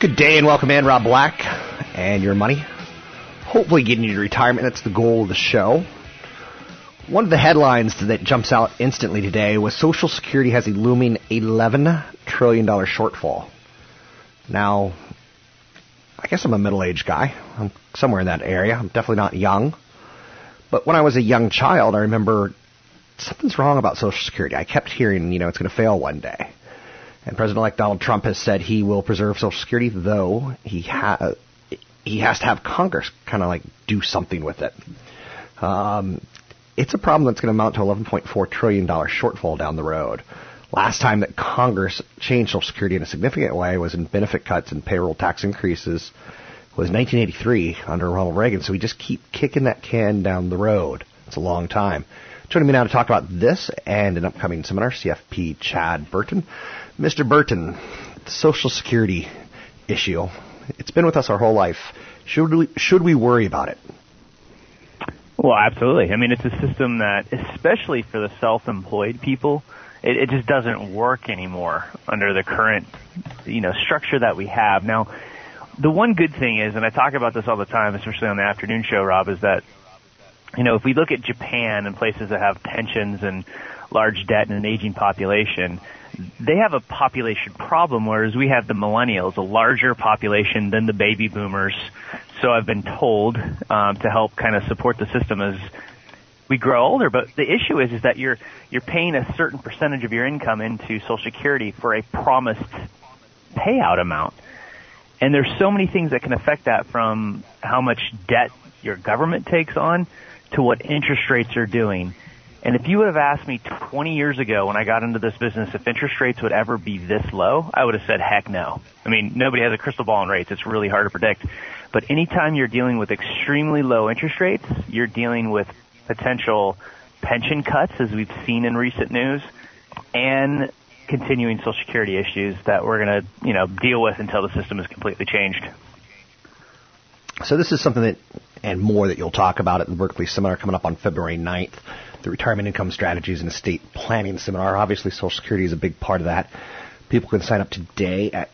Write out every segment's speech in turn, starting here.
Good day and welcome in, Rob Black and your money. Hopefully getting you to retirement. That's the goal of the show. One of the headlines that jumps out instantly today was Social Security has a looming $11 trillion shortfall. Now, I guess I'm a middle-aged guy. I'm somewhere in that area. I'm definitely not young. But when I was a young child, I remember something's wrong about Social Security. I kept hearing, you know, it's going to fail one day. And President-elect Donald Trump has said he will preserve Social Security, though he ha- he has to have Congress kind of like do something with it. Um, it's a problem that's going to amount to 11.4 trillion dollar shortfall down the road. Last time that Congress changed Social Security in a significant way was in benefit cuts and payroll tax increases was 1983 under Ronald Reagan. So we just keep kicking that can down the road. It's a long time. Joining me now to talk about this and an upcoming seminar, CFP Chad Burton. Mr. Burton, the Social Security issue. It's been with us our whole life. Should we, should we worry about it? Well, absolutely. I mean, it's a system that, especially for the self-employed people, it, it just doesn't work anymore under the current, you know, structure that we have. Now, the one good thing is, and I talk about this all the time, especially on the afternoon show, Rob, is that, you know, if we look at Japan and places that have pensions and large debt and an aging population, they have a population problem, whereas we have the millennials, a larger population than the baby boomers. So I've been told um, to help kind of support the system as we grow older. But the issue is, is that you're you're paying a certain percentage of your income into Social Security for a promised payout amount, and there's so many things that can affect that, from how much debt your government takes on to what interest rates are doing. And if you would have asked me 20 years ago when I got into this business if interest rates would ever be this low, I would have said heck no. I mean, nobody has a crystal ball on rates. It's really hard to predict. But anytime you're dealing with extremely low interest rates, you're dealing with potential pension cuts as we've seen in recent news and continuing social security issues that we're going to, you know, deal with until the system is completely changed. So this is something that and more that you'll talk about at the Berkeley seminar coming up on February 9th the Retirement Income Strategies and Estate Planning Seminar. Obviously, Social Security is a big part of that. People can sign up today at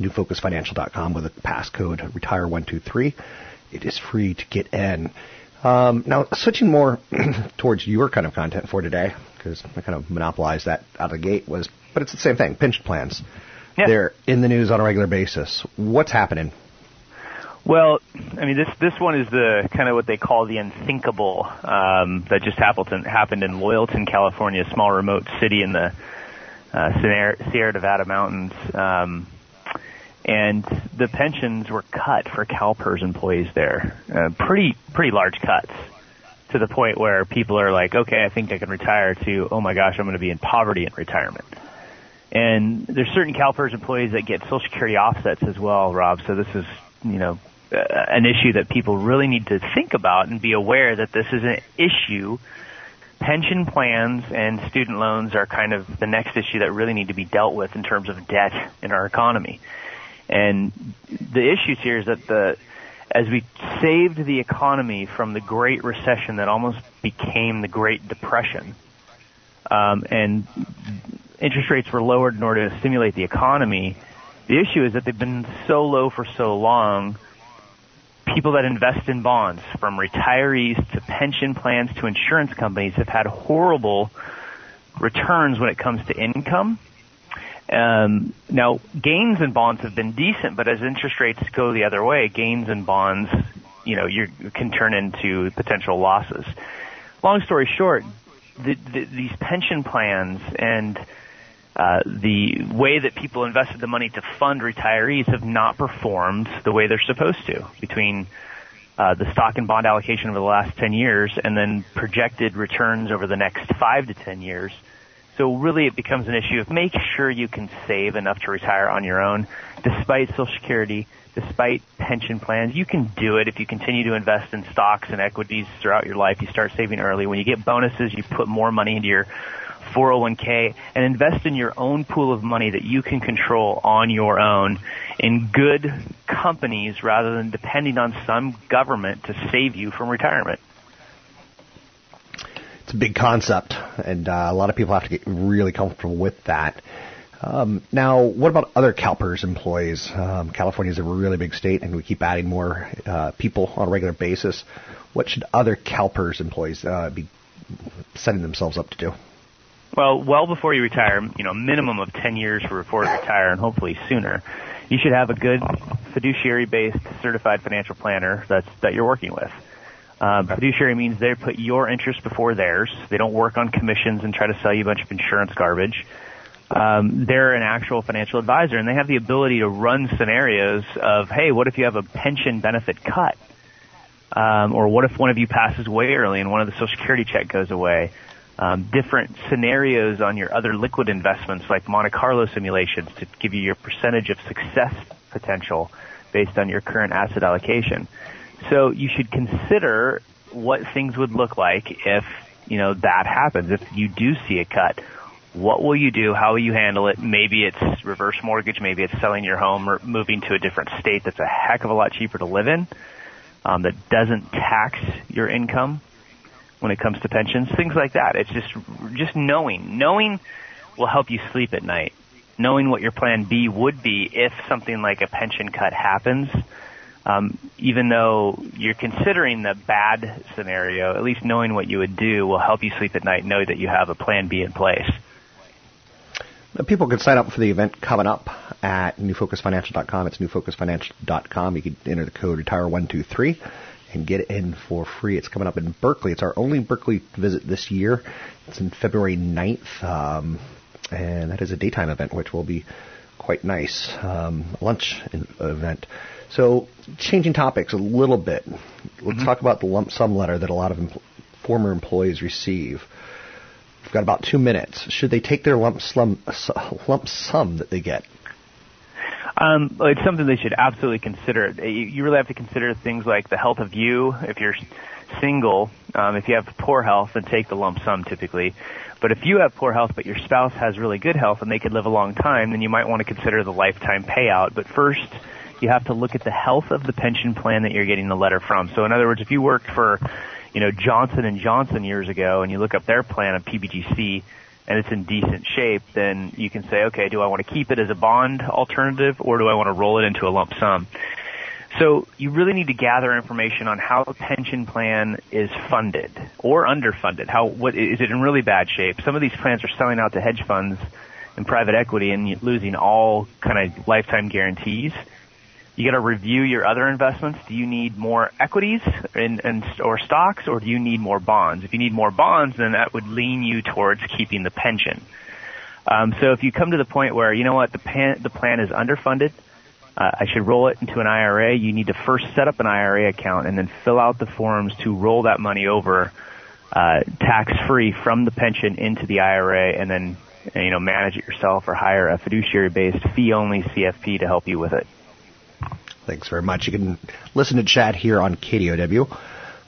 newfocusfinancial.com with a passcode retire123. It is free to get in. Um, now, switching more towards your kind of content for today, because I kind of monopolized that out of the gate, was, but it's the same thing pension plans. Yeah. They're in the news on a regular basis. What's happening? Well, I mean, this this one is the kind of what they call the unthinkable um, that just happened happened in Loyalton, California, a small remote city in the uh, Sierra, Nevada mountains. Um, and the pensions were cut for CalPERS employees there, uh, pretty pretty large cuts, to the point where people are like, okay, I think I can retire. To oh my gosh, I'm going to be in poverty in retirement. And there's certain CalPERS employees that get Social Security offsets as well, Rob. So this is you know an issue that people really need to think about and be aware that this is an issue pension plans and student loans are kind of the next issue that really need to be dealt with in terms of debt in our economy. And the issues here is that the as we saved the economy from the Great Recession that almost became the Great Depression, um, and interest rates were lowered in order to stimulate the economy. The issue is that they've been so low for so long. People that invest in bonds, from retirees to pension plans to insurance companies, have had horrible returns when it comes to income. Um, now, gains in bonds have been decent, but as interest rates go the other way, gains in bonds, you know, you can turn into potential losses. Long story short, the, the, these pension plans and uh, the way that people invested the money to fund retirees have not performed the way they're supposed to between uh, the stock and bond allocation over the last 10 years and then projected returns over the next 5 to 10 years. So really it becomes an issue of make sure you can save enough to retire on your own despite Social Security, despite pension plans. You can do it if you continue to invest in stocks and equities throughout your life. You start saving early. When you get bonuses, you put more money into your 401k and invest in your own pool of money that you can control on your own in good companies rather than depending on some government to save you from retirement. It's a big concept, and uh, a lot of people have to get really comfortable with that. Um, now, what about other CalPERS employees? Um, California is a really big state, and we keep adding more uh, people on a regular basis. What should other CalPERS employees uh, be setting themselves up to do? Well, well before you retire, you know, minimum of 10 years before you retire and hopefully sooner, you should have a good fiduciary-based certified financial planner that's, that you're working with. Um, fiduciary means they put your interest before theirs. They don't work on commissions and try to sell you a bunch of insurance garbage. Um, they're an actual financial advisor and they have the ability to run scenarios of, hey, what if you have a pension benefit cut? Um, or what if one of you passes away early and one of the Social Security check goes away? Um, different scenarios on your other liquid investments like Monte Carlo simulations to give you your percentage of success potential based on your current asset allocation. So you should consider what things would look like if, you know, that happens. If you do see a cut, what will you do? How will you handle it? Maybe it's reverse mortgage. Maybe it's selling your home or moving to a different state that's a heck of a lot cheaper to live in, um, that doesn't tax your income when it comes to pensions, things like that. It's just just knowing. Knowing will help you sleep at night. Knowing what your plan B would be if something like a pension cut happens, um, even though you're considering the bad scenario, at least knowing what you would do will help you sleep at night. Know that you have a plan B in place. People can sign up for the event coming up at newfocusfinancial.com. It's newfocusfinancial.com. You can enter the code retire123 and get in for free. It's coming up in Berkeley. It's our only Berkeley visit this year. It's in February 9th, um, and that is a daytime event, which will be quite nice. Um, lunch event. So, changing topics a little bit. Let's mm-hmm. talk about the lump sum letter that a lot of former employees receive. We've got about two minutes. Should they take their lump sum, lump sum that they get um, it's something they should absolutely consider. You really have to consider things like the health of you. If you're single, um, if you have poor health, then take the lump sum typically. But if you have poor health, but your spouse has really good health and they could live a long time, then you might want to consider the lifetime payout. But first, you have to look at the health of the pension plan that you're getting the letter from. So in other words, if you worked for, you know, Johnson and Johnson years ago and you look up their plan of PBGC, and it's in decent shape, then you can say, okay, do I want to keep it as a bond alternative or do I want to roll it into a lump sum? So you really need to gather information on how a pension plan is funded or underfunded. How what is it in really bad shape? Some of these plans are selling out to hedge funds and private equity and losing all kind of lifetime guarantees. You got to review your other investments. Do you need more equities and, and or stocks, or do you need more bonds? If you need more bonds, then that would lean you towards keeping the pension. Um, so if you come to the point where you know what the plan, the plan is underfunded, uh, I should roll it into an IRA. You need to first set up an IRA account and then fill out the forms to roll that money over uh, tax free from the pension into the IRA, and then you know manage it yourself or hire a fiduciary based fee only CFP to help you with it. Thanks very much. You can listen to Chad here on KDOW.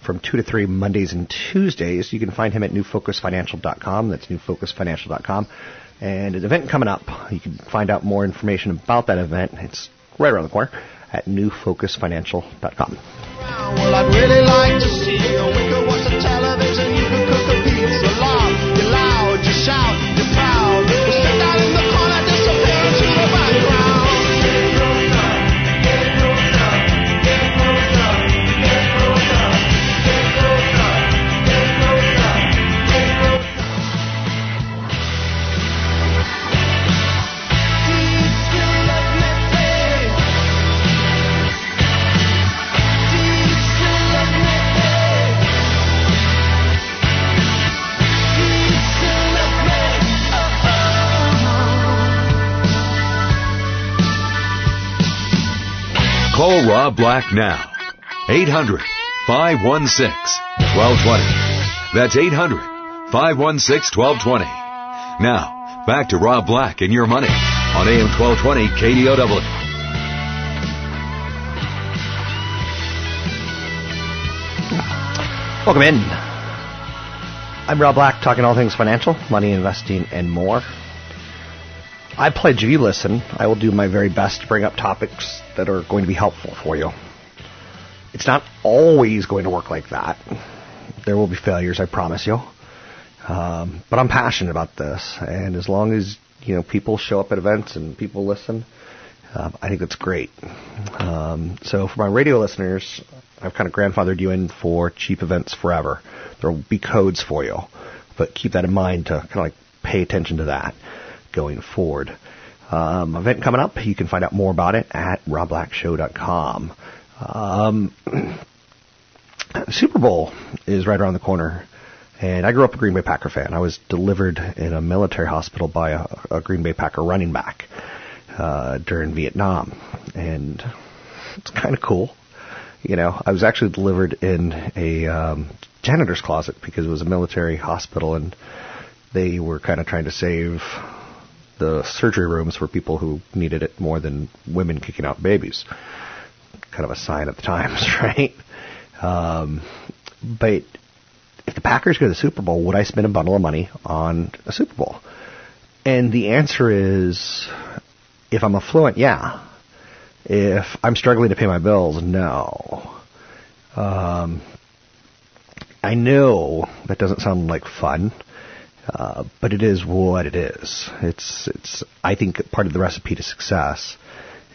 from 2 to 3 Mondays and Tuesdays. You can find him at newfocusfinancial.com. That's newfocusfinancial.com. And an event coming up. You can find out more information about that event. It's right around the corner at newfocusfinancial.com. Well, Rob Black now. 800 516 1220. That's 800 516 1220. Now, back to Rob Black and your money on AM 1220 KDOW. Welcome in. I'm Rob Black, talking all things financial, money, investing, and more. I pledge if you listen, I will do my very best to bring up topics that are going to be helpful for you. It's not always going to work like that. There will be failures, I promise you. Um, but I'm passionate about this, and as long as you know people show up at events and people listen, um, I think that's great. Um, so for my radio listeners, I've kind of grandfathered you in for cheap events forever. There will be codes for you, but keep that in mind to kind of like pay attention to that going forward. Um, event coming up. You can find out more about it at robblackshow.com. Um, Super Bowl is right around the corner. And I grew up a Green Bay Packer fan. I was delivered in a military hospital by a, a Green Bay Packer running back uh, during Vietnam. And it's kind of cool. You know, I was actually delivered in a um, janitor's closet because it was a military hospital and they were kind of trying to save the surgery rooms for people who needed it more than women kicking out babies. Kind of a sign of the times, right? Um, but if the Packers go to the Super Bowl, would I spend a bundle of money on a Super Bowl? And the answer is, if I'm affluent, yeah. If I'm struggling to pay my bills, no. Um, I know that doesn't sound like fun. Uh, but it is what it is. It's it's. I think part of the recipe to success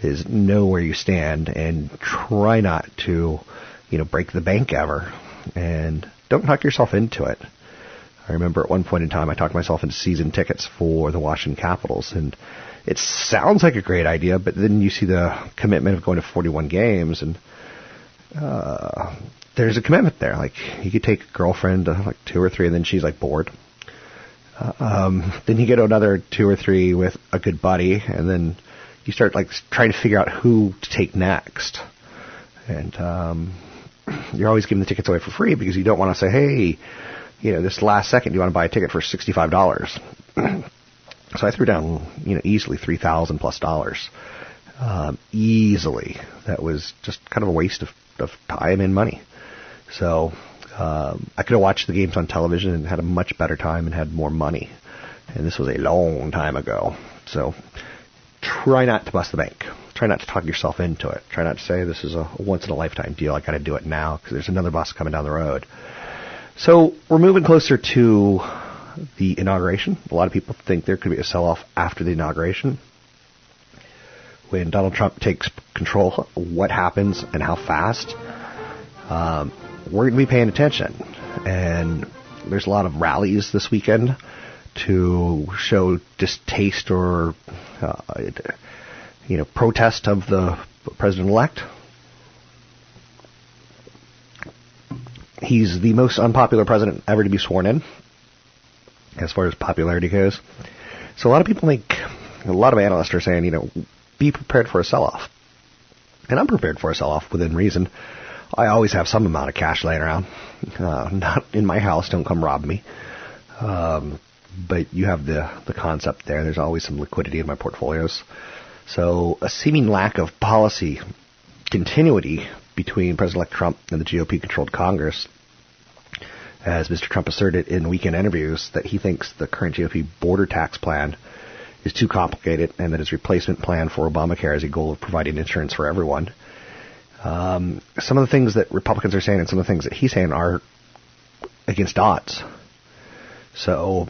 is know where you stand and try not to, you know, break the bank ever, and don't knock yourself into it. I remember at one point in time I talked myself into season tickets for the Washington Capitals, and it sounds like a great idea, but then you see the commitment of going to 41 games, and uh, there's a commitment there. Like you could take a girlfriend to like two or three, and then she's like bored um, then you get another two or three with a good buddy, and then you start like trying to figure out who to take next. And um, you're always giving the tickets away for free because you don't want to say, hey, you know, this last second, you want to buy a ticket for sixty-five dollars. so I threw down, you know, easily three thousand plus dollars, um, easily. That was just kind of a waste of, of time and money. So um, I could have watched the games on television and had a much better time and had more money. And this was a long time ago. So try not to bust the bank. Try not to talk yourself into it. Try not to say this is a once in a lifetime deal. I got to do it now because there's another bus coming down the road. So we're moving closer to the inauguration. A lot of people think there could be a sell off after the inauguration. When Donald Trump takes control, what happens and how fast? Um, we're going to be paying attention. And there's a lot of rallies this weekend to show distaste or, uh, you know, protest of the president-elect. He's the most unpopular president ever to be sworn in, as far as popularity goes. So a lot of people think, a lot of analysts are saying, you know, be prepared for a sell-off. And I'm prepared for a sell-off within reason. I always have some amount of cash laying around. Uh, not in my house. Don't come rob me. Um, but you have the the concept there. There's always some liquidity in my portfolios. So a seeming lack of policy continuity between President-elect Trump and the GOP-controlled Congress as Mr. Trump asserted in weekend interviews that he thinks the current GOP border tax plan is too complicated and that his replacement plan for Obamacare has a goal of providing insurance for everyone. Um, some of the things that Republicans are saying and some of the things that he's saying are against odds. So,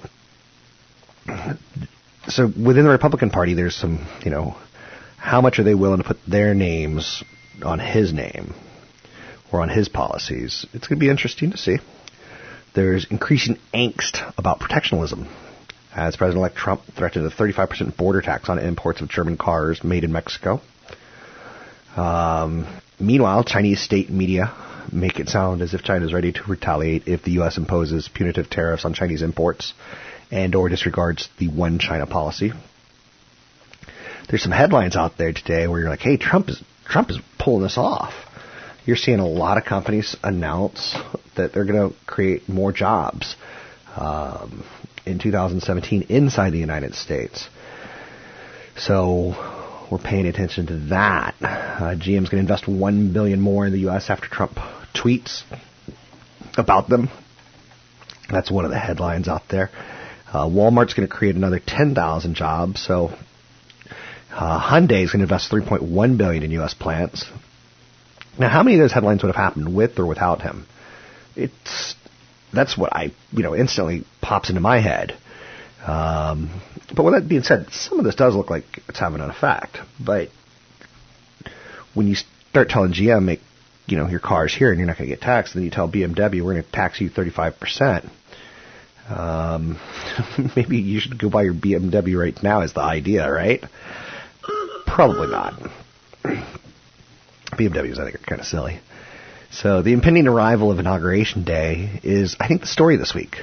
so within the Republican Party, there's some, you know, how much are they willing to put their names on his name or on his policies? It's going to be interesting to see. There's increasing angst about protectionism as President-elect Trump threatened a 35% border tax on imports of German cars made in Mexico. Um, meanwhile, Chinese state media make it sound as if China is ready to retaliate if the U.S. imposes punitive tariffs on Chinese imports and or disregards the one China policy. There's some headlines out there today where you're like, hey, Trump is Trump is pulling this off. You're seeing a lot of companies announce that they're going to create more jobs um, in 2017 inside the United States. So we're paying attention to that. Uh, GM's going to invest one billion more in the U.S. after Trump tweets about them. That's one of the headlines out there. Uh, Walmart's going to create another 10,000 jobs. So uh, Hyundai is going to invest 3.1 billion in U.S. plants. Now, how many of those headlines would have happened with or without him? It's that's what I you know instantly pops into my head. Um, but with that being said, some of this does look like it's having an effect. But when you start telling GM, make you know your car's here and you're not going to get taxed, then you tell BMW we're going to tax you 35 percent. Um, maybe you should go buy your BMW right now. Is the idea right? Probably not. BMWs, I think, are kind of silly. So the impending arrival of Inauguration Day is, I think, the story this week.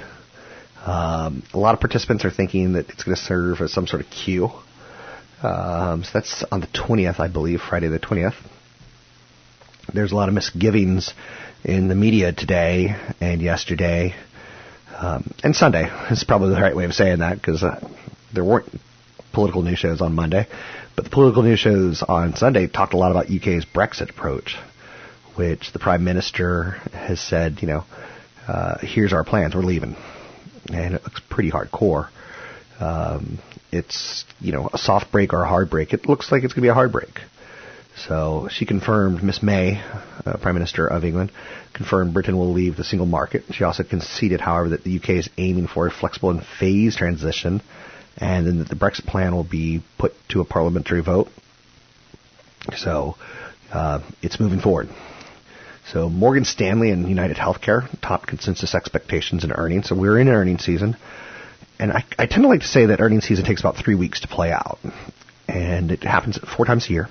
Um, a lot of participants are thinking that it's going to serve as some sort of cue. Um, so that's on the 20th, I believe, Friday the 20th. There's a lot of misgivings in the media today and yesterday um, and Sunday. It's probably the right way of saying that because uh, there weren't political news shows on Monday, but the political news shows on Sunday talked a lot about UK's Brexit approach which the Prime Minister has said, you know, uh, here's our plans, we're leaving. And it looks pretty hardcore. Um, it's, you know, a soft break or a hard break. It looks like it's going to be a hard break. So she confirmed, Miss May, uh, Prime Minister of England, confirmed Britain will leave the single market. She also conceded, however, that the UK is aiming for a flexible and phased transition, and then that the Brexit plan will be put to a parliamentary vote. So uh, it's moving forward. So Morgan Stanley and United Healthcare topped consensus expectations in earnings. So we're in earnings season. And I, I tend to like to say that earnings season takes about three weeks to play out. And it happens four times a year.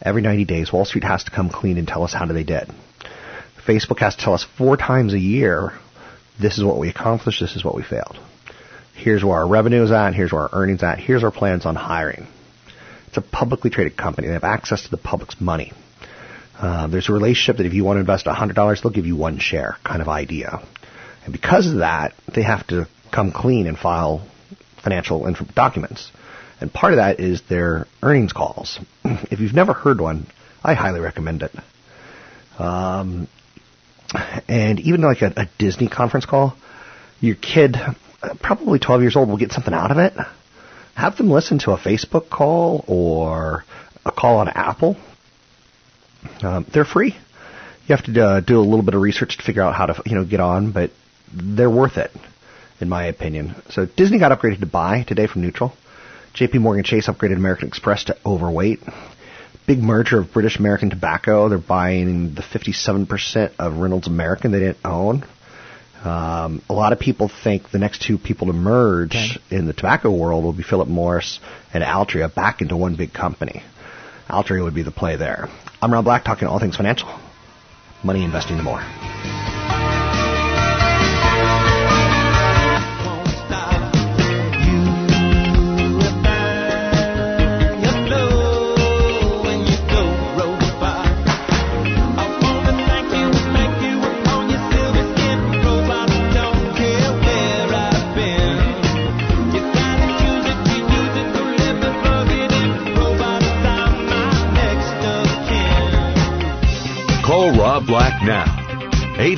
Every 90 days, Wall Street has to come clean and tell us how they did. Facebook has to tell us four times a year, this is what we accomplished, this is what we failed. Here's where our revenue is at, here's where our earnings at, here's our plans on hiring. It's a publicly traded company. They have access to the public's money. Uh, there's a relationship that if you want to invest $100, they'll give you one share kind of idea. And because of that, they have to come clean and file financial inf- documents. And part of that is their earnings calls. if you've never heard one, I highly recommend it. Um, and even like a, a Disney conference call, your kid, probably 12 years old, will get something out of it. Have them listen to a Facebook call or a call on Apple um, they're free. You have to uh, do a little bit of research to figure out how to you know get on, but they're worth it, in my opinion. So Disney got upgraded to buy today from neutral. J.P. Morgan Chase upgraded American Express to overweight. Big merger of British American Tobacco. They're buying the 57% of Reynolds American they didn't own. Um, a lot of people think the next two people to merge okay. in the tobacco world will be Philip Morris and Altria back into one big company. Altria would be the play there. I'm Rob Black, talking all things financial, money, investing, and more.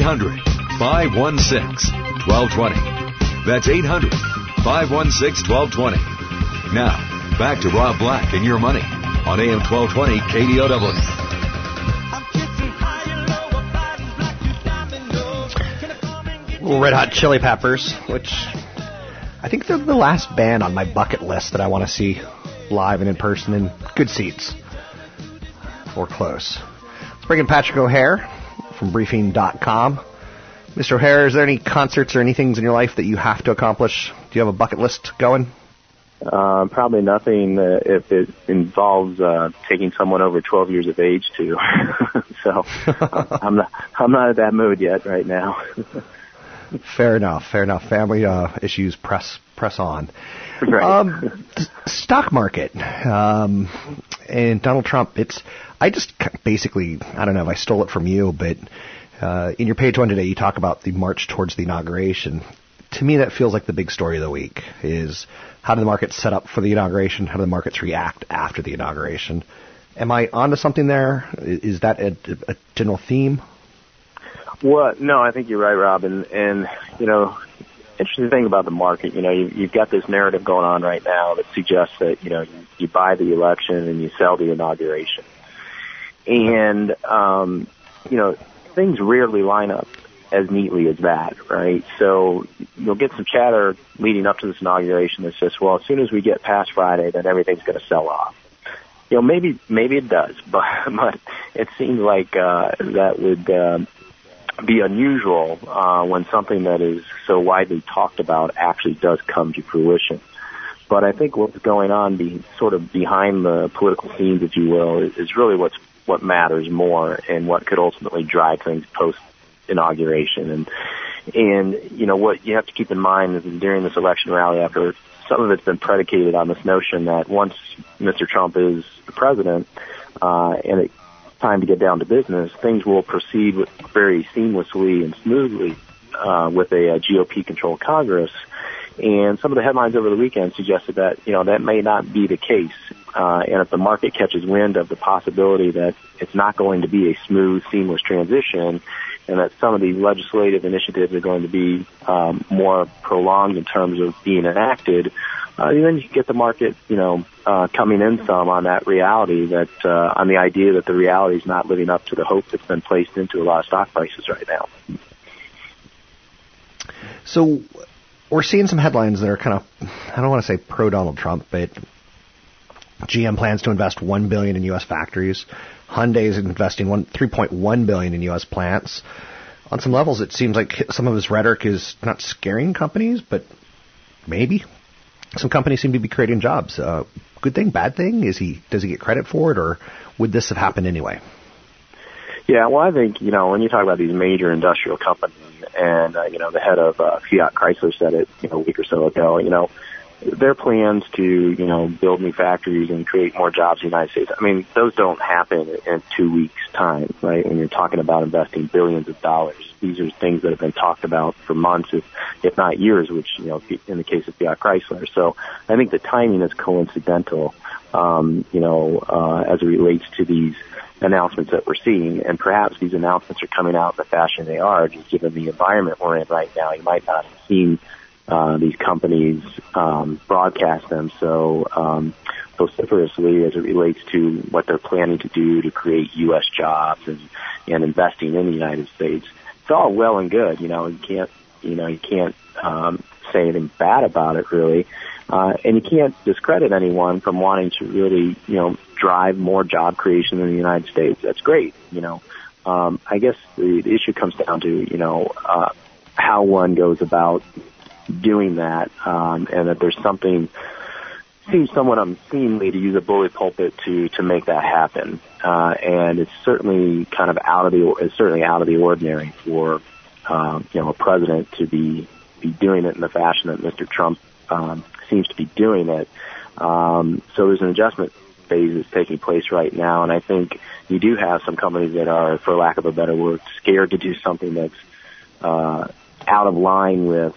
800 516 1220. That's 800 516 1220. Now, back to Rob Black and your money on AM 1220 KDOW. Red Hot Chili Peppers, which I think they're the last band on my bucket list that I want to see live and in person in good seats or close. Let's bring in Patrick O'Hare from Briefing.com. Mr. O'Hare, is there any concerts or any things in your life that you have to accomplish? Do you have a bucket list going? Uh, probably nothing uh, if it involves uh, taking someone over 12 years of age to. so I'm not I'm not in that mood yet right now. fair enough. Fair enough. Family uh, issues press press on. Right. Um, stock market um, and Donald Trump. It's I just basically I don't know if I stole it from you, but uh, in your page one today you talk about the march towards the inauguration. To me, that feels like the big story of the week is how do the markets set up for the inauguration? How do the markets react after the inauguration? Am I onto something there? Is that a, a general theme? Well, no, I think you're right, Robin. And, you know, interesting thing about the market, you know, you, you've got this narrative going on right now that suggests that, you know, you, you buy the election and you sell the inauguration. And, um, you know, things rarely line up as neatly as that, right? So you'll get some chatter leading up to this inauguration that says, well, as soon as we get past Friday, then everything's going to sell off. You know, maybe maybe it does, but but it seems like uh, that would uh, be unusual uh, when something that is so widely talked about actually does come to fruition. But I think what's going on, be, sort of behind the political scenes, if you will, is, is really what's what matters more and what could ultimately drive things post inauguration. And and you know what you have to keep in mind is during this election rally, after some of it's been predicated on this notion that once Mr. Trump is the president, uh, and it's time to get down to business, things will proceed very seamlessly and smoothly uh, with a, a GOP-controlled Congress. And some of the headlines over the weekend suggested that you know that may not be the case. Uh, and if the market catches wind of the possibility that it's not going to be a smooth, seamless transition, and that some of these legislative initiatives are going to be um, more prolonged in terms of being enacted, uh, then you get the market, you know, uh, coming in some on that reality that uh, on the idea that the reality is not living up to the hope that's been placed into a lot of stock prices right now. So we're seeing some headlines that are kind of I don't want to say pro Donald Trump, but GM plans to invest one billion in U.S. factories. Hyundai is investing one, 3.1 billion in U.S. plants. On some levels, it seems like some of his rhetoric is not scaring companies, but maybe some companies seem to be creating jobs. Uh, good thing, bad thing? Is he does he get credit for it, or would this have happened anyway? Yeah, well, I think you know when you talk about these major industrial companies, and uh, you know the head of uh, Fiat Chrysler said it you know a week or so ago. You know their plans to, you know, build new factories and create more jobs in the United States, I mean, those don't happen in two weeks' time, right? When you're talking about investing billions of dollars, these are things that have been talked about for months, if, if not years, which, you know, in the case of Fiat Chrysler. So I think the timing is coincidental, um, you know, uh, as it relates to these announcements that we're seeing, and perhaps these announcements are coming out the fashion they are, just given the environment we're in right now. You might not have seen uh, these companies um, broadcast them so um, vociferously as it relates to what they're planning to do to create U.S. jobs and, and investing in the United States. It's all well and good, you know. You can't, you know, you can't um, say anything bad about it, really. Uh, and you can't discredit anyone from wanting to really, you know, drive more job creation in the United States. That's great, you know. Um, I guess the, the issue comes down to, you know, uh, how one goes about doing that, um, and that there's something seems somewhat unseemly to use a bully pulpit to to make that happen. Uh, and it's certainly kind of out of the it's certainly out of the ordinary for um, you know a president to be be doing it in the fashion that Mr. Trump um, seems to be doing it. Um, so there's an adjustment phase that's taking place right now, and I think you do have some companies that are, for lack of a better word, scared to do something that's uh, out of line with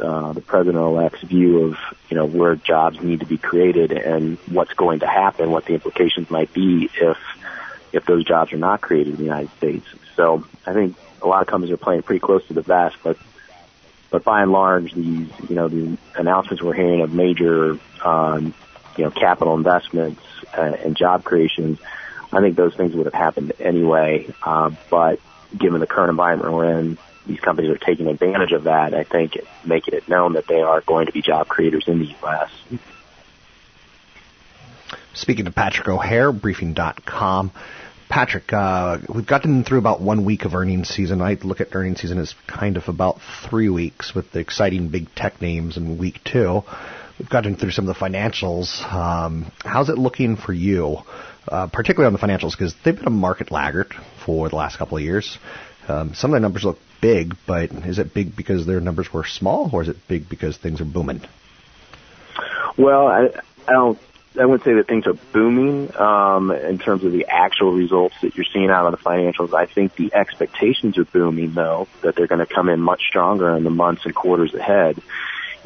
uh, the president-elect's view of you know where jobs need to be created and what's going to happen, what the implications might be if if those jobs are not created in the United States. So I think a lot of companies are playing pretty close to the vest, but but by and large, these you know the announcements we're hearing of major um, you know capital investments uh, and job creations, I think those things would have happened anyway. Uh, but given the current environment we're in, these companies are taking advantage of that. I think making it known that they are going to be job creators in the U.S. Speaking to Patrick O'Hare, briefing.com. Patrick, uh, we've gotten through about one week of earnings season. I look at earnings season as kind of about three weeks with the exciting big tech names in week two. We've gotten through some of the financials. Um, how's it looking for you, uh, particularly on the financials? Because they've been a market laggard for the last couple of years. Um, some of the numbers look big, but is it big because their numbers were small, or is it big because things are booming? Well, I, I don't I would say that things are booming um, in terms of the actual results that you're seeing out of the financials. I think the expectations are booming, though, that they're going to come in much stronger in the months and quarters ahead.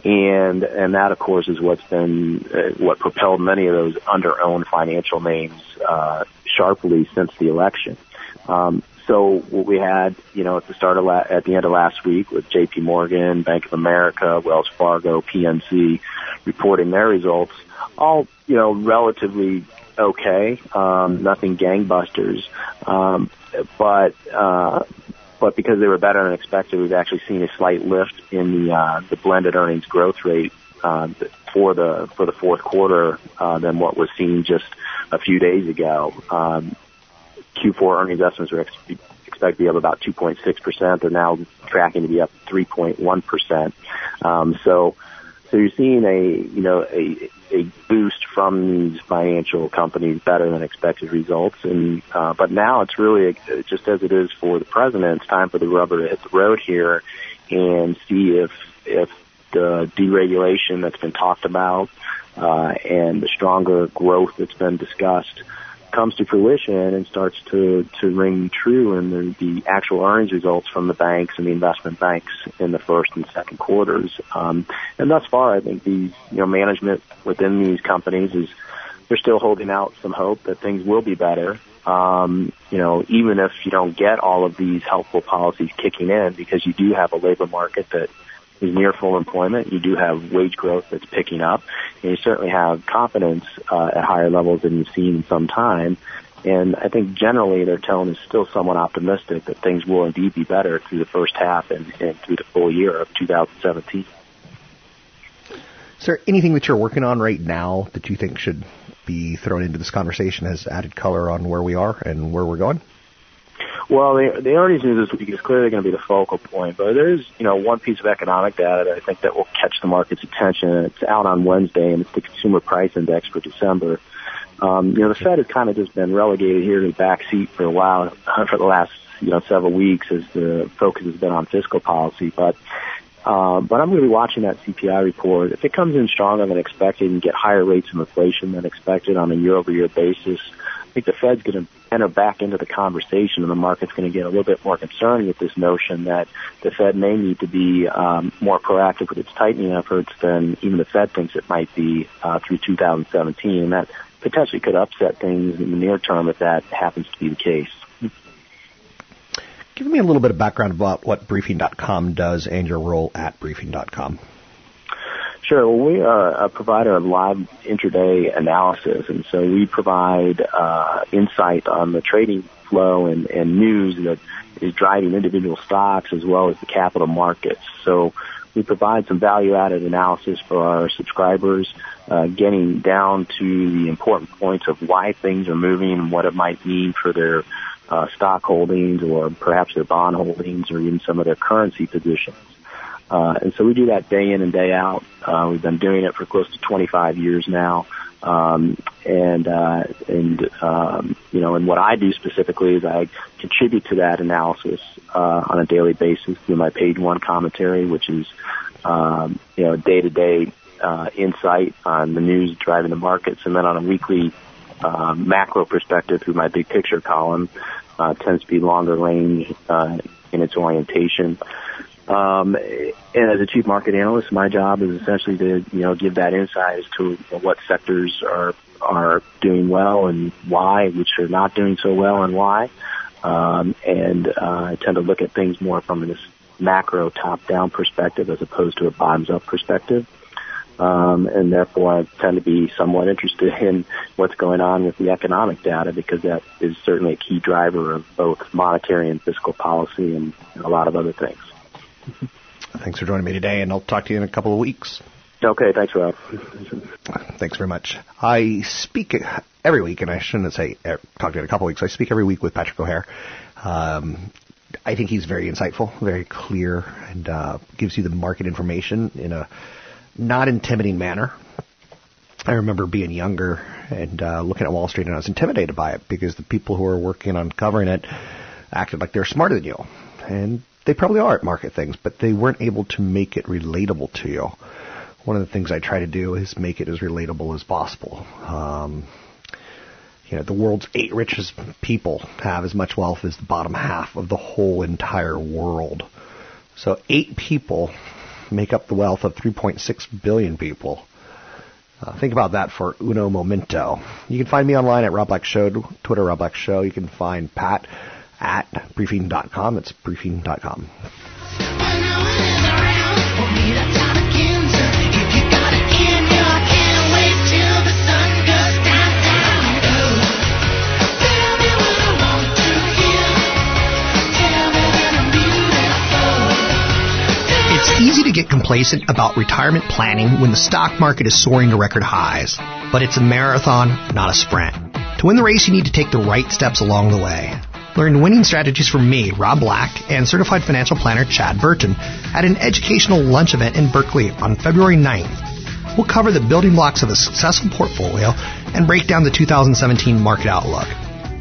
And and that, of course, is what's been uh, what propelled many of those under-owned financial names uh, sharply since the election. Um, so what we had, you know, at the start of la- at the end of last week with J.P. Morgan, Bank of America, Wells Fargo, PNC reporting their results, all you know, relatively okay, um, nothing gangbusters, um, but uh, but because they were better than expected, we've actually seen a slight lift in the uh, the blended earnings growth rate uh, for the for the fourth quarter uh, than what was seen just a few days ago. Um, Q4 earnings estimates are ex- expected to be up about 2.6%. They're now tracking to be up 3.1%. Um, so, so you're seeing a, you know, a, a boost from these financial companies better than expected results. And, uh, but now it's really a, just as it is for the president, it's time for the rubber to hit the road here and see if, if the deregulation that's been talked about, uh, and the stronger growth that's been discussed, comes to fruition and starts to, to ring true in the, the actual earnings results from the banks and the investment banks in the first and second quarters. Um, and thus far, I think these, you know, management within these companies is, they're still holding out some hope that things will be better. Um, you know, even if you don't get all of these helpful policies kicking in because you do have a labor market that is near full employment. You do have wage growth that's picking up, and you certainly have confidence uh, at higher levels than you've seen in some time. And I think generally their tone is still somewhat optimistic that things will indeed be better through the first half and, and through the full year of 2017. Is there anything that you're working on right now that you think should be thrown into this conversation as added color on where we are and where we're going? Well, the, the earnings news this week is clearly going to be the focal point, but there is, you know, one piece of economic data that I think that will catch the market's attention. It's out on Wednesday, and it's the Consumer Price Index for December. Um, you know, the Fed has kind of just been relegated here to the back seat for a while, for the last, you know, several weeks as the focus has been on fiscal policy. But, uh, but I'm going to be watching that CPI report. If it comes in stronger than expected and get higher rates of inflation than expected on a year-over-year basis, think the Fed's going to enter back into the conversation, and the market's going to get a little bit more concerned with this notion that the Fed may need to be um, more proactive with its tightening efforts than even the Fed thinks it might be uh, through 2017, and that potentially could upset things in the near term if that happens to be the case. Give me a little bit of background about what Briefing.com does and your role at Briefing.com. Sure. Well, we are a provider of live intraday analysis, and so we provide uh, insight on the trading flow and, and news that is driving individual stocks as well as the capital markets. So we provide some value-added analysis for our subscribers, uh, getting down to the important points of why things are moving and what it might mean for their uh, stock holdings or perhaps their bond holdings or even some of their currency positions. Uh, and so we do that day in and day out. Uh, we've been doing it for close to 25 years now. Um, and, uh, and, um, you know, and what I do specifically is I contribute to that analysis, uh, on a daily basis through my page one commentary, which is, um, you know, day to day, uh, insight on the news driving the markets. And then on a weekly, uh, macro perspective through my big picture column, uh, tends to be longer range, uh, in its orientation. Um, and as a chief market analyst, my job is essentially to you know give that insight as to what sectors are are doing well and why, which are not doing so well and why. Um, and uh, I tend to look at things more from this macro top-down perspective as opposed to a bottoms-up perspective. Um, and therefore I tend to be somewhat interested in what's going on with the economic data because that is certainly a key driver of both monetary and fiscal policy and a lot of other things. Thanks for joining me today, and I'll talk to you in a couple of weeks. Okay, thanks, Rob. Thanks very much. I speak every week, and I shouldn't say er, talk to you in a couple of weeks. I speak every week with Patrick O'Hare. Um, I think he's very insightful, very clear, and uh, gives you the market information in a not intimidating manner. I remember being younger and uh, looking at Wall Street, and I was intimidated by it because the people who were working on covering it acted like they're smarter than you, and they probably are at market things, but they weren't able to make it relatable to you. One of the things I try to do is make it as relatable as possible. Um, you know, the world's eight richest people have as much wealth as the bottom half of the whole entire world. So eight people make up the wealth of 3.6 billion people. Uh, think about that for uno momento. You can find me online at Rob Black Show, Twitter Rob Black Show. You can find Pat at briefing.com. It's briefing.com. It's easy to get complacent about retirement planning when the stock market is soaring to record highs. But it's a marathon, not a sprint. To win the race, you need to take the right steps along the way. Learn winning strategies from me, Rob Black, and certified financial planner Chad Burton at an educational lunch event in Berkeley on February 9th. We'll cover the building blocks of a successful portfolio and break down the 2017 market outlook.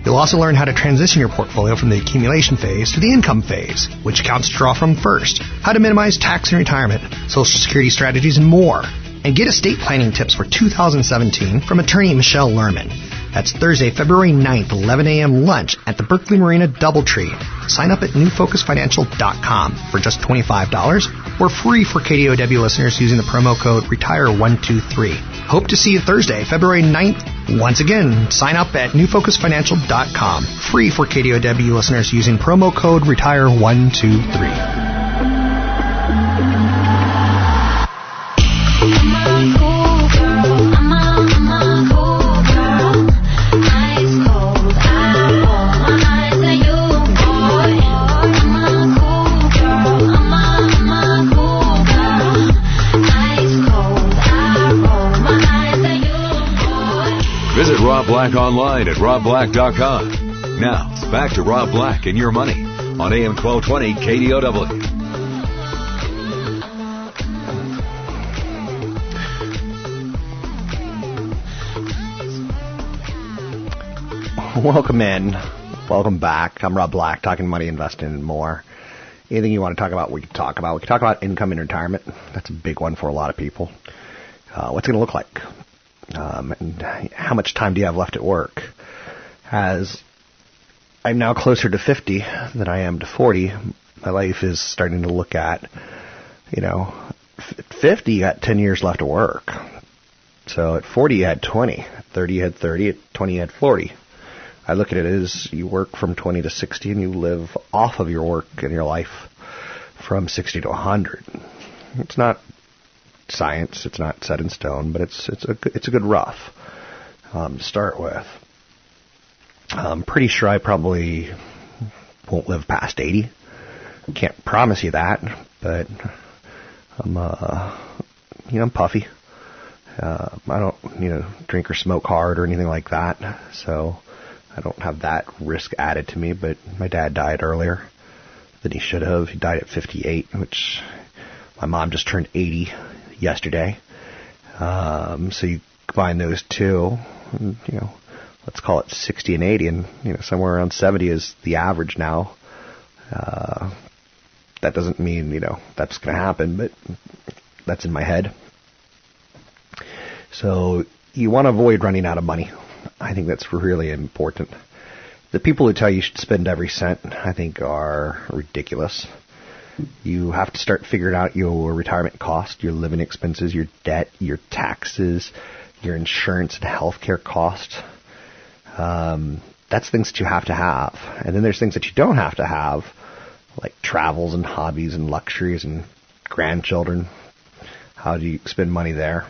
You'll also learn how to transition your portfolio from the accumulation phase to the income phase, which accounts to draw from first, how to minimize tax in retirement, social security strategies, and more. And get estate planning tips for 2017 from attorney Michelle Lerman. That's Thursday, February 9th, 11 a.m. lunch at the Berkeley Marina Doubletree. Sign up at newfocusfinancial.com for just $25 or free for KDOW listeners using the promo code RETIRE123. Hope to see you Thursday, February 9th. Once again, sign up at newfocusfinancial.com. Free for KDOW listeners using promo code RETIRE123. Black online at robblack.com. Now, back to Rob Black and your money on AM 1220 KDOW. Welcome in. Welcome back. I'm Rob Black, talking money, investing, and more. Anything you want to talk about, we can talk about. We can talk about income in retirement. That's a big one for a lot of people. Uh, what's it going to look like? Um, and how much time do you have left at work? As I'm now closer to 50 than I am to 40, my life is starting to look at, you know, 50, you got 10 years left to work. So at 40, you had 20. At 30, you had 30. At 20, you had 40. I look at it as you work from 20 to 60 and you live off of your work and your life from 60 to 100. It's not science, it's not set in stone, but it's it's a it's a good rough um, to start with. I'm pretty sure I probably won't live past 80. Can't promise you that, but I'm uh you know I'm puffy. Uh, I don't you know drink or smoke hard or anything like that, so I don't have that risk added to me, but my dad died earlier than he should have. He died at 58, which my mom just turned 80 yesterday. Um, so you combine those two, and, you know, let's call it 60 and 80, and you know, somewhere around 70 is the average now. Uh, that doesn't mean you know that's going to happen, but that's in my head. So you want to avoid running out of money. I think that's really important. The people who tell you you should spend every cent, I think, are ridiculous. You have to start figuring out your retirement cost, your living expenses, your debt, your taxes, your insurance and healthcare costs. Um, that's things that you have to have. And then there's things that you don't have to have, like travels and hobbies and luxuries and grandchildren. How do you spend money there?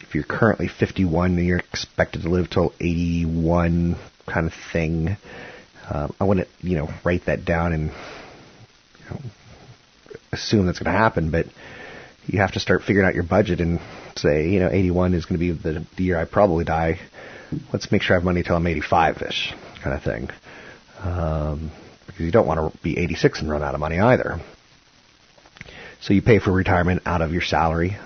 If you're currently 51 and you're expected to live till 81 kind of thing, uh, I want to, you know, write that down and assume that's going to happen, but you have to start figuring out your budget and say, you know, 81 is going to be the, the year I probably die. Let's make sure I have money till I'm 85-ish, kind of thing. Um, because you don't want to be 86 and run out of money either. So you pay for retirement out of your salary,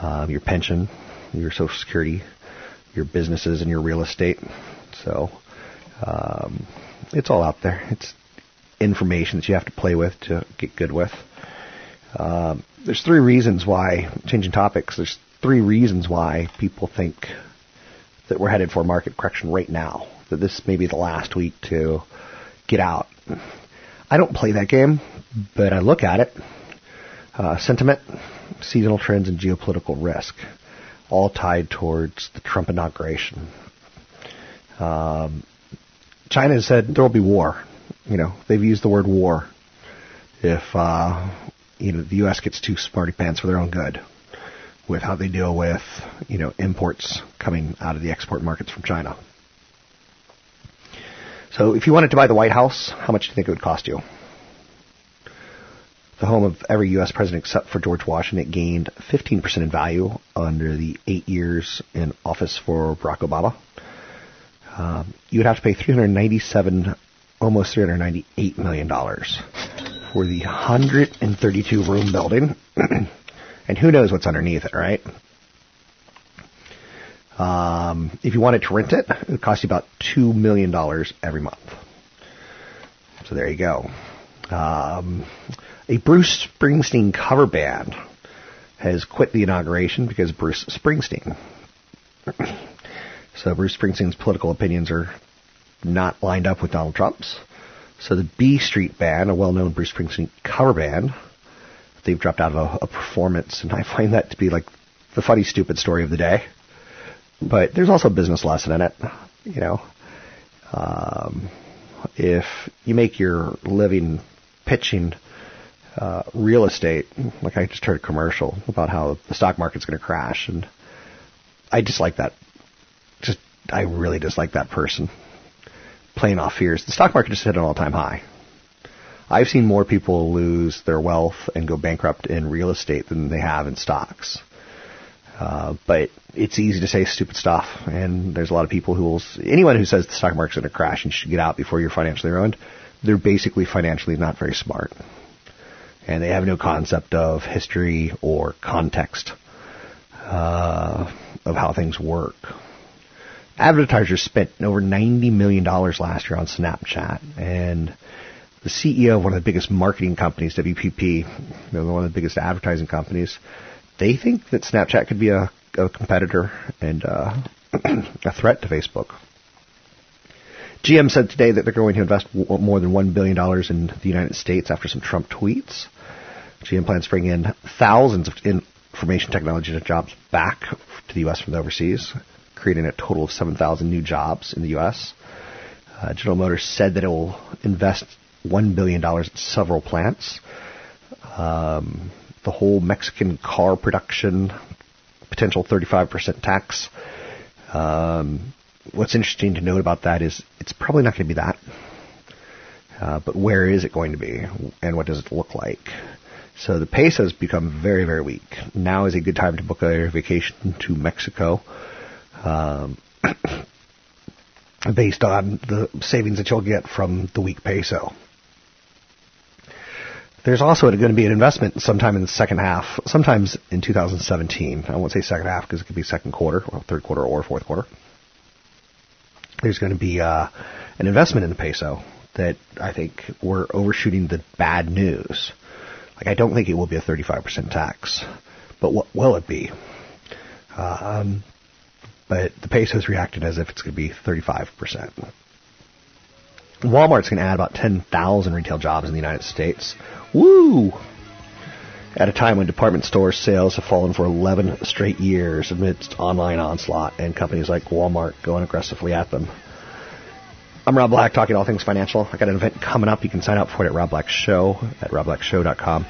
um, your pension, your Social Security, your businesses, and your real estate. So um, it's all out there. It's information that you have to play with to get good with. Um, there's three reasons why, changing topics, there's three reasons why people think that we're headed for a market correction right now, that this may be the last week to get out. I don't play that game, but I look at it. Uh, sentiment, seasonal trends, and geopolitical risk, all tied towards the Trump inauguration. Um, China has said there will be war. You know, they've used the word war if uh, you know the U.S. gets too smarty pants for their own good with how they deal with you know imports coming out of the export markets from China. So, if you wanted to buy the White House, how much do you think it would cost you? The home of every U.S. president except for George Washington, it gained 15% in value under the eight years in office for Barack Obama. Um, you would have to pay 397, almost 398 million dollars for the 132 room building, and who knows what's underneath it, right? Um, if you wanted to rent it, it would cost you about two million dollars every month. So there you go. Um, a Bruce Springsteen cover band has quit the inauguration because Bruce Springsteen. so Bruce Springsteen's political opinions are not lined up with Donald Trump's. So the B Street Band, a well-known Bruce Springsteen cover band, they've dropped out of a, a performance, and I find that to be like the funny, stupid story of the day. But there's also a business lesson in it. You know, um, if you make your living pitching uh, real estate, like I just heard a commercial about how the stock market's going to crash, and I dislike that. Just I really dislike that person playing off fears. The stock market just hit an all-time high. I've seen more people lose their wealth and go bankrupt in real estate than they have in stocks. Uh, but it's easy to say stupid stuff, and there's a lot of people who will. Anyone who says the stock market's going to crash and you should get out before you're financially ruined, they're basically financially not very smart, and they have no concept of history or context uh, of how things work. Advertisers spent over $90 million last year on Snapchat, and the CEO of one of the biggest marketing companies, WPP, one of the biggest advertising companies, they think that Snapchat could be a, a competitor and uh, a threat to Facebook. GM said today that they're going to invest w- more than $1 billion in the United States after some Trump tweets. GM plans to bring in thousands of information technology jobs back to the U.S. from overseas, creating a total of 7,000 new jobs in the U.S. Uh, General Motors said that it will invest $1 billion in several plants. Um, the whole Mexican car production, potential 35% tax. Um, what's interesting to note about that is it's probably not going to be that. Uh, but where is it going to be, and what does it look like? So the peso has become very, very weak. Now is a good time to book a vacation to Mexico, um, based on the savings that you'll get from the weak peso. There's also going to be an investment sometime in the second half, sometimes in 2017. I won't say second half because it could be second quarter, or third quarter, or fourth quarter. There's going to be uh, an investment in the peso that I think we're overshooting the bad news. Like I don't think it will be a 35% tax, but what will it be? Um, but the peso's reacted as if it's going to be 35%. Walmart's going to add about 10,000 retail jobs in the United States. Woo! At a time when department store sales have fallen for 11 straight years amidst online onslaught and companies like Walmart going aggressively at them. I'm Rob Black, talking all things financial. I got an event coming up. You can sign up for it at Rob Black Show at robblackshow.com.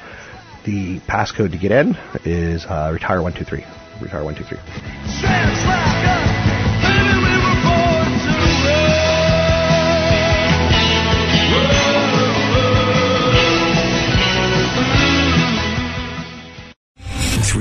The passcode to get in is uh, retire123. Retire123.